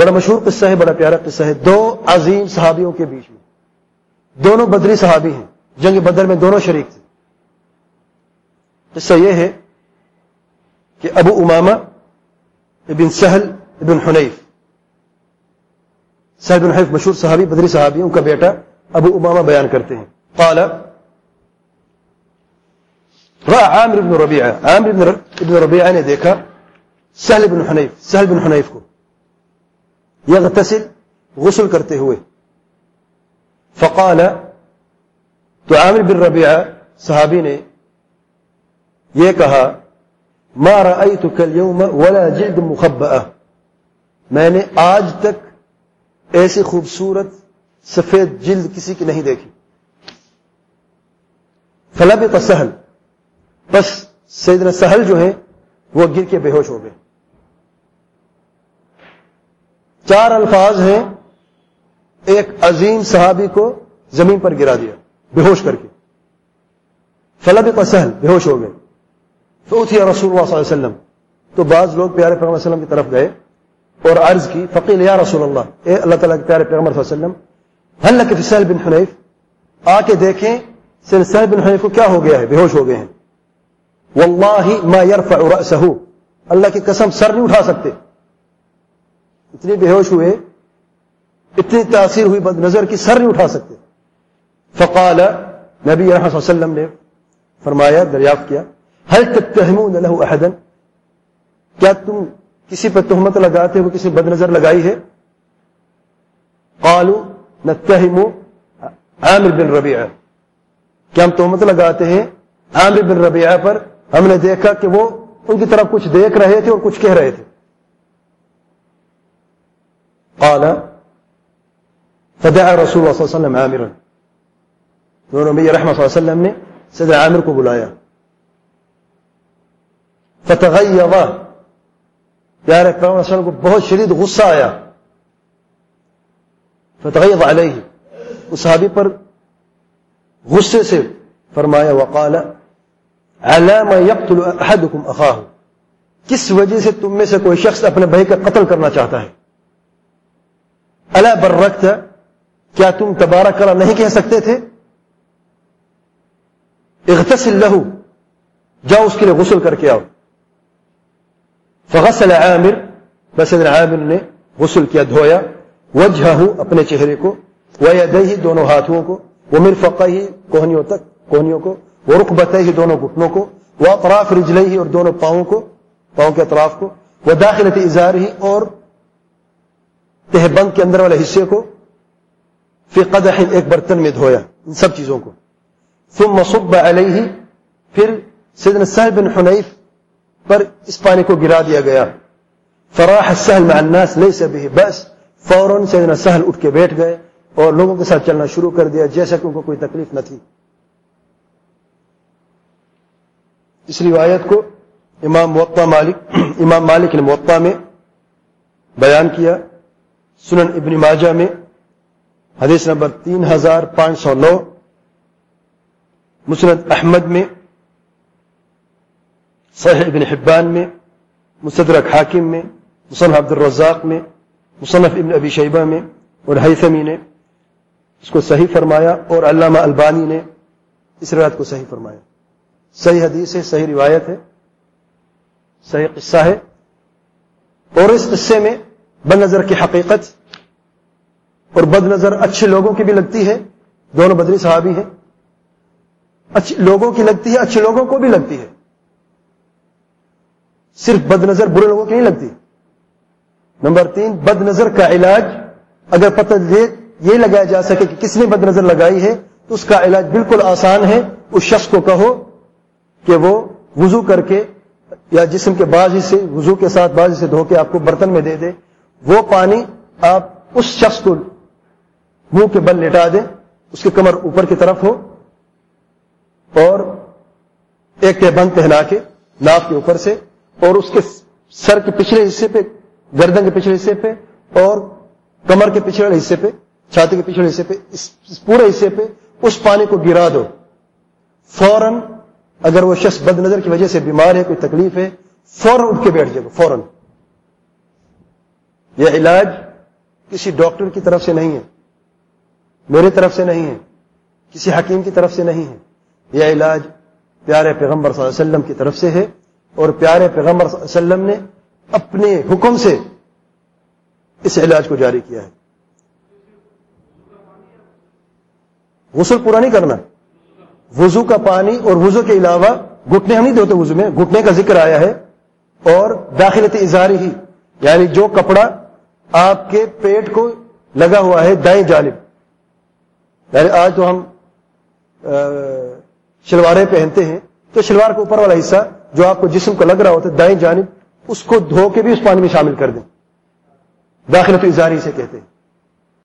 بڑا مشہور قصہ ہے، بڑا پیارا قصہ ہے۔ دو عظیم صحابیوں کے بیچ میں۔ دونوں بدری صحابی ہیں۔ جنگ بدر میں دونوں شریک تھے۔ قصہ یہ ہے کہ ابو امامہ ابن سہل ابن حنیف۔ سہل بن حنیف مشہور صحابی، بدری صحابی، ان کا بیٹا ابو امامہ بیان کرتے ہیں۔ قال عامر بن ربیعہ عامر بن ربیعہ نے دیکھا سہل بن حنیف، سہل بن حنیف کو۔ یغتسل، غسل کرتے ہوئے۔ فقال، تو عامر بن ربیعہ صحابی نے یہ کہا، ما رأيتك اليوم ولا جلد مخبأ میں نے آج تک ایسی خوبصورت سفید جلد کسی کی نہیں دیکھی۔ فلب سہل۔ بس سیدنا سہل جو ہے وہ گر کے بے ہوش ہو گئے۔ چار الفاظ ہیں ایک عظیم صحابی کو زمین پر گرا دیا بے ہوش کر کے۔ فلب سہل بے ہوش ہو گئے۔ تو تھی رسول اللہ صلی اللہ علیہ وسلم۔ تو بعض لوگ پیارے پیغمبر صلی اللہ علیہ وسلم کی طرف گئے اور عرض کی فقیل یا رسول اللہ اے اللہ تعالیٰ کے پیارے پیغمبر صلی اللہ علیہ وسلم حل سہل بن حنیف آ کے دیکھیں سہل بن حنیف کو کیا ہو گیا ہے؟ بے ہوش ہو گئے ہیں۔ واللہ ما يرفع رأسه۔ اللہ کی قسم سر نہیں اٹھا سکتے۔ اتنے بے ہوش ہوئے، اتنی تاثیر ہوئی، بد نظر کی سر نہیں اٹھا سکتے۔ فقال نبی رحمۃ وسلم نے فرمایا، دریافت کیا حل تتهمون له احدا کیا تم کسی پر تہمت لگاتے ہو، کسی بد نظر لگائی ہے؟ قالوا نتهم عامر بن ربیعہ۔ کیا ہم تہمت لگاتے ہیں؟ عامر بن ربیعہ پر ہم نے دیکھا کہ وہ ان کی طرف کچھ دیکھ رہے تھے اور کچھ کہہ رہے تھے۔ قال فدعا رسول اللہ صلی اللہ علیہ وسلم عامرا. دونوں نبی رحمہ صلی اللہ علیہ وسلم نے صدر عامر کو بلایا فتغیظ پیارے پیغمبر وسلم کو بہت شدید غصہ آیا فتغیظ علیہ اس صحابی پر غصے سے فرمایا وقال علام یقتل احدکم اخاہ کس وجہ سے تم میں سے کوئی شخص اپنے بھائی کا قتل کرنا چاہتا ہے اللہ برکت، کیا تم تبارک کرا نہیں کہہ سکتے تھے؟ اغتسل لہو جاؤ اس کے لیے غسل کر کے آؤ۔ فغسل عامر بس عامر نے غسل کیا، دھویا۔ وجہ اپنے چہرے کو۔ وہ ہی دونوں ہاتھوں کو۔ وہ مرفقہ ہی کوہنیوں تک، کوہنیوں کو۔ وہ رخ ہی دونوں گھٹنوں کو۔ وہ اطراف رجلئی ہی اور دونوں پاؤں کو، پاؤں کے اطراف کو۔ وہ داخلت اظہار ہی اور تہ بند کے اندر والے حصے کو پھر قدح ایک برتن میں دھویا، ان سب چیزوں کو۔ ثم مصب علیہ، پھر سیدنا سہل بن حنیف پر اس پانی کو گرا دیا گیا۔ فراح السهل مع الناس ليس به بس فوراً سیدنا سہل اٹھ کے بیٹھ گئے اور لوگوں کے ساتھ چلنا شروع کر دیا، جیسا کہ ان کو کوئی تکلیف نہ تھی۔ اس روایت کو امام موقع مالک، امام مالک نے موقع میں بیان کیا۔ سنن ابن ماجہ میں، حدیث نمبر تین ہزار پانچ سو نو، مسند احمد میں، صحیح ابن حبان میں مصدرک حاکم میں، مصنف عبد الرزاق میں، مصنف ابن ابی شیبہ میں اور حیثمی نے اس کو صحیح فرمایا اور علامہ البانی نے اس روایت کو صحیح فرمایا۔ صحیح حدیث ہے، صحیح روایت ہے، صحیح قصہ ہے اور اس قصے میں بد نظر کی حقیقت اور بد نظر اچھے لوگوں کی بھی لگتی ہے، دونوں بدری صحابی ہیں۔ اچھے لوگوں کی لگتی ہے، اچھے لوگوں کو بھی لگتی ہے۔ صرف بد نظر برے لوگوں کی نہیں لگتی۔ نمبر تین بد نظر کا علاج، اگر پتہ یہ لگایا جا سکے کہ کس نے بد نظر لگائی ہے، تو اس کا علاج بالکل آسان ہے۔ اس شخص کو کہو کہ وہ وضو کر کے یا جسم کے بازی سے، وضو کے ساتھ بازی سے دھو کے آپ کو برتن میں دے دے۔ وہ پانی آپ اس شخص کو منہ کے بل لٹا دیں، اس کی کمر اوپر کی طرف ہو اور ایک بند پہنا کے ناف کے اوپر سے اور اس کے سر کے پچھلے حصے پہ، گردن کے پچھلے حصے پہ اور کمر کے پچھلے حصے پہ، چھاتی کے پچھلے حصے پہ، اس پورے حصے پہ اس پانی کو گرا دو۔ فوراً اگر وہ شخص بد نظر کی وجہ سے بیمار ہے، کوئی تکلیف ہے، فوراً اٹھ کے بیٹھ جائے گا، فوراً۔ یہ علاج کسی ڈاکٹر کی طرف سے نہیں ہے، میرے طرف سے نہیں ہے، کسی حکیم کی طرف سے نہیں ہے۔ یہ علاج پیارے پیغمبر صلی اللہ علیہ وسلم کی طرف سے ہے اور پیارے پیغمبر صلی اللہ علیہ وسلم نے اپنے حکم سے اس علاج کو جاری کیا ہے۔ غسل پورا نہیں کرنا۔ وضو کا پانی اور وضو کے علاوہ گھٹنے ہم نہیں دیتے وضو میں، گھٹنے کا ذکر آیا ہے اور داخلت اظہاری ہی۔ یعنی جو کپڑا آپ کے پیٹ کو لگا ہوا ہے دائیں جانب۔ یعنی آج تو ہم شلواریں پہنتے ہیں، تو شلوار کے اوپر والا حصہ جو آپ کو جسم کو لگ رہا ہوتا ہے دائیں جانب، اس کو دھو کے بھی اس پانی میں شامل کر دیں۔ داخلت اظہاری سے کہتے ہیں۔